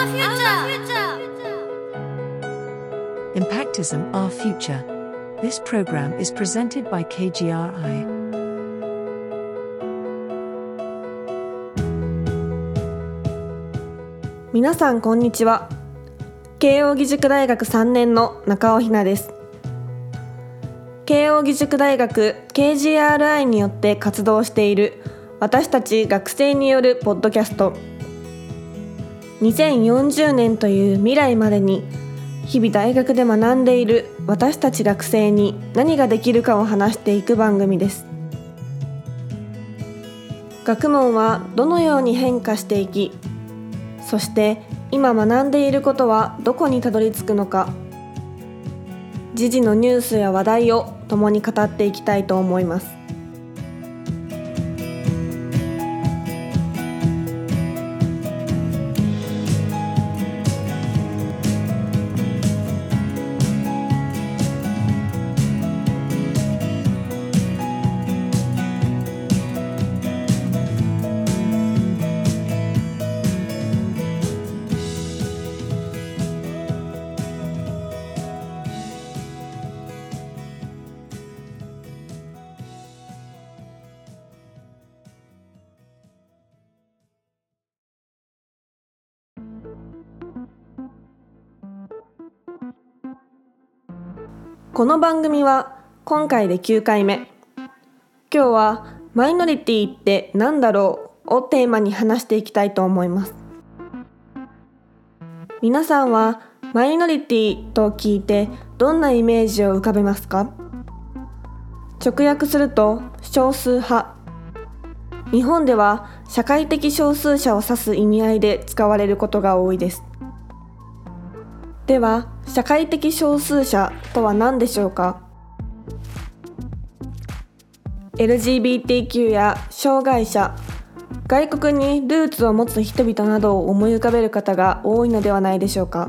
the future. Impactism Our Future. This program is presented by KGRI. 皆さんこんにちは慶應義塾大学3年の中尾ひなです慶應義塾大学 KGRI によって活動している私たち学生によるポッドキャスト2040年という未来までに日々大学で学んでいる私たち学生に何ができるかを話していく番組です。学問はどのように変化していきそして今学んでいることはどこにたどり着くのか時事のニュースや話題を共に語っていきたいと思います。この番組は今回で9回目。今日はマイノリティって何だろうをテーマに話していきたいと思います。皆さんはマイノリティと聞いてどんなイメージを浮かべますか？直訳すると少数派。日本では社会的少数者を指す意味合いで使われることが多いです。では社会的少数者とは何でしょうか？LGBTQ や障害者外国にルーツを持つ人々などを思い浮かべる方が多いのではないでしょうか？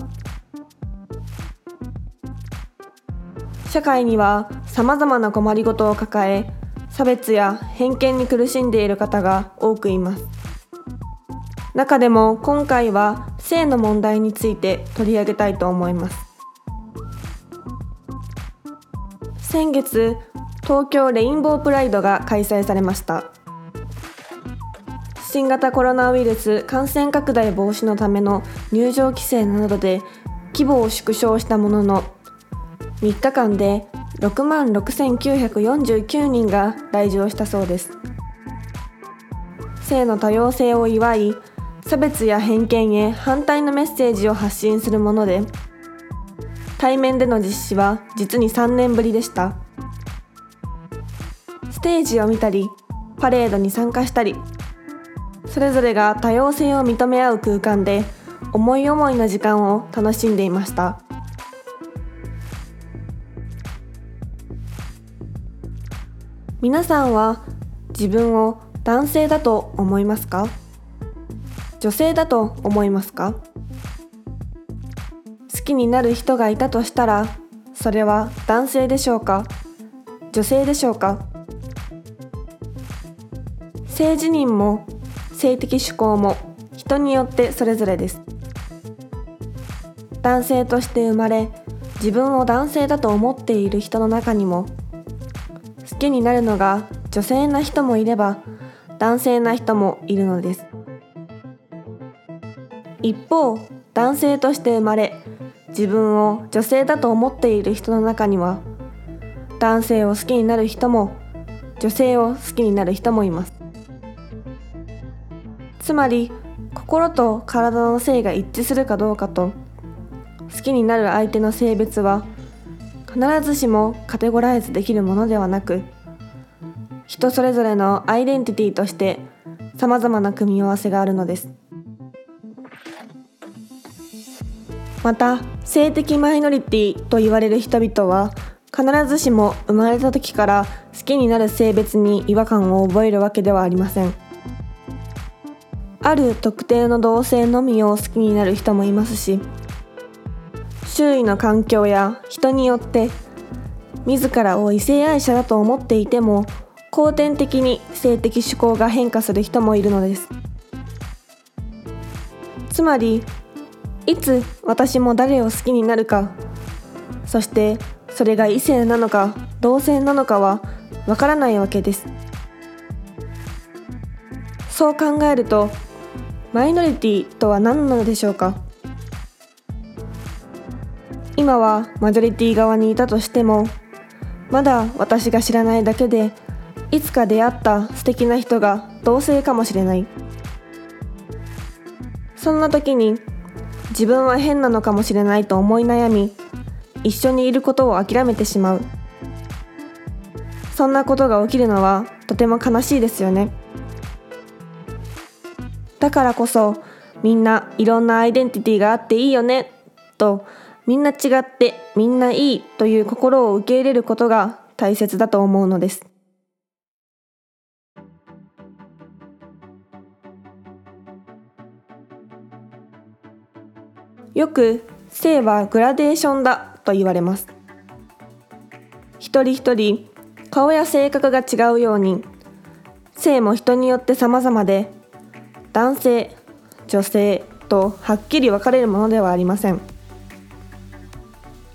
社会にはさまざまな困りごとを抱え差別や偏見に苦しんでいる方が多くいます。中でも今回は性の問題について取り上げたいと思います。先月東京レインボープライドが開催されました。新型コロナウイルス感染拡大防止のための入場規制などで規模を縮小したものの3日間で6万6949人が来場したそうです。性の多様性を祝い差別や偏見へ反対のメッセージを発信するもので対面での実施は実に3年ぶりでした。ステージを見たりパレードに参加したりそれぞれが多様性を認め合う空間で思い思いの時間を楽しんでいました。皆さんは自分を男性だと思いますか？女性だと思いますか？きになる人がいたとしたらそれは男性でしょうか？女性でしょうか？性自認も性的指向も人によってそれぞれです。男性として生まれ自分を男性だと思っている人の中にも好きになるのが女性な人もいれば男性な人もいるのです。一方男性として生まれ自分を女性だと思っている人の中には男性を好きになる人も女性を好きになる人もいます。つまり心と体の性が一致するかどうかと好きになる相手の性別は必ずしもカテゴライズできるものではなく人それぞれのアイデンティティとしてさまざまな組み合わせがあるのです。また性的マイノリティと言われる人々は必ずしも生まれた時から好きになる性別に違和感を覚えるわけではありません。ある特定の同性のみを好きになる人もいますし周囲の環境や人によって自らを異性愛者だと思っていても後天的に性的指向が変化する人もいるのです。つまりいつ私も誰を好きになるか。そしてそれが異性なのか同性なのかはわからないわけです。そう考えるとマイノリティとは何なのでしょうか。今はマジョリティ側にいたとしてもまだ私が知らないだけでいつか出会った素敵な人が同性かもしれない。そんな時に自分は変なのかもしれないと思い悩み一緒にいることを諦めてしまう。そんなことが起きるのはとても悲しいですよね。だからこそみんないろんなアイデンティティがあっていいよねとみんな違ってみんないいという心を受け入れることが大切だと思うのです。よく性はグラデーションだと言われます。一人一人顔や性格が違うように性も人によって様々で男性女性とはっきり分かれるものではありません。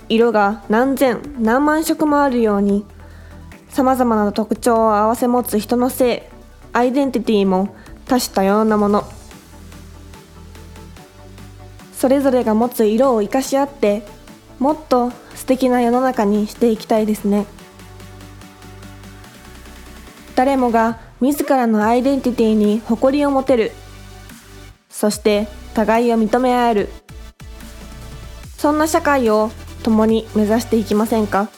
色が何千何万色もあるように様々な特徴を併せ持つ人の性アイデンティティも多種多様なもの。それぞれが持つ色を生かし合ってもっと素敵な世の中にしていきたいですね。誰もが自らのアイデンティティに誇りを持てる。そして互いを認め合える。そんな社会を共に目指していきませんか？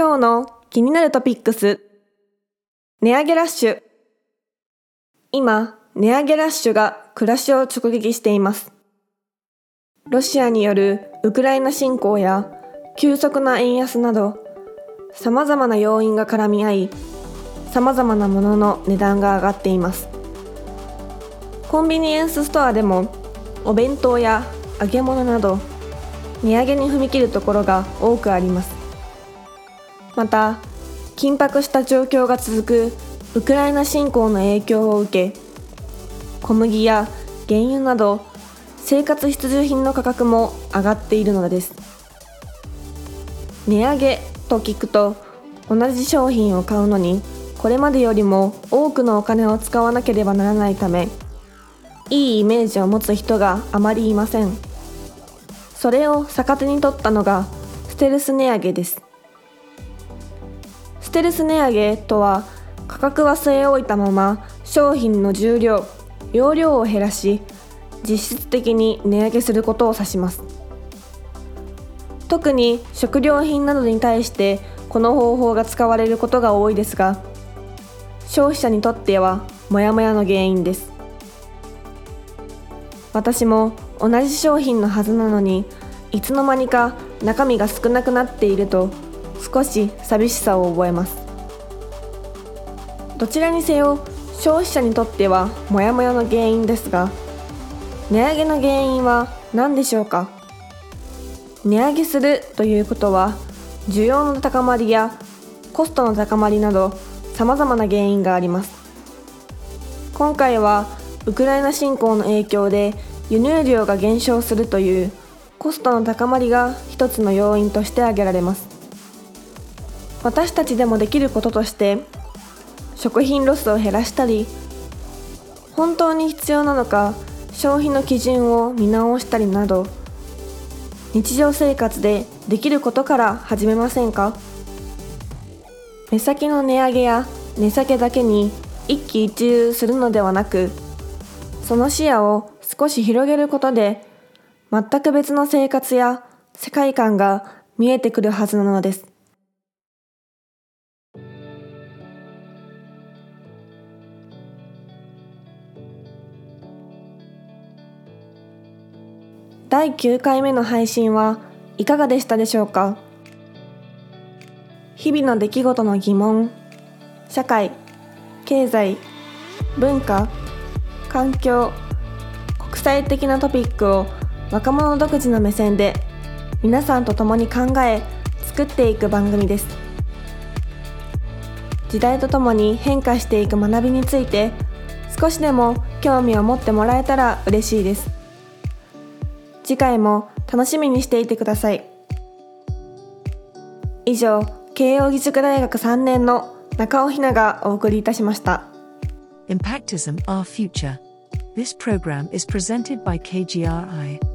今日の気になるトピックス。値上げラッシュ。今値上げラッシュが暮らしを直撃しています。ロシアによるウクライナ侵攻や急速な円安など様々な要因が絡み合い様々なものの値段が上がっています。コンビニエンスストアでもお弁当や揚げ物など値上げに踏み切るところが多くあります。また緊迫した状況が続くウクライナ侵攻の影響を受け小麦や原油など生活必需品の価格も上がっているのです。値上げと聞くと同じ商品を買うのにこれまでよりも多くのお金を使わなければならないためいいイメージを持つ人があまりいません。それを逆手に取ったのがステルス値上げです。ステルス値上げとは価格は据え置いたまま商品の重量容量を減らし実質的に値上げすることを指します。特に食料品などに対してこの方法が使われることが多いですが消費者にとってはモヤモヤの原因です。私も同じ商品のはずなのにいつの間にか中身が少なくなっていると少し寂しさを覚えます。どちらにせよ消費者にとってはモヤモヤの原因ですが値上げの原因は何でしょうか？値上げするということは需要の高まりやコストの高まりなど様々な原因があります。今回はウクライナ侵攻の影響で輸入量が減少するというコストの高まりが一つの要因として挙げられます。私たちでもできることとして食品ロスを減らしたり本当に必要なのか消費の基準を見直したりなど日常生活でできることから始めませんか？目先の値上げや値下げだけに一喜一憂するのではなくその視野を少し広げることで全く別の生活や世界観が見えてくるはずなのです。第9回目の配信はいかがでしたでしょうか？日々の出来事の疑問社会経済文化環境国際的なトピックを若者独自の目線で皆さんと共に考え作っていく番組です。時代とともに変化していく学びについて少しでも興味を持ってもらえたら嬉しいです。次回も楽しみにしていてください以上慶應義塾大学3年の中尾ひながお送りいたしました Impactism Our Future. This program is presented by KGRI.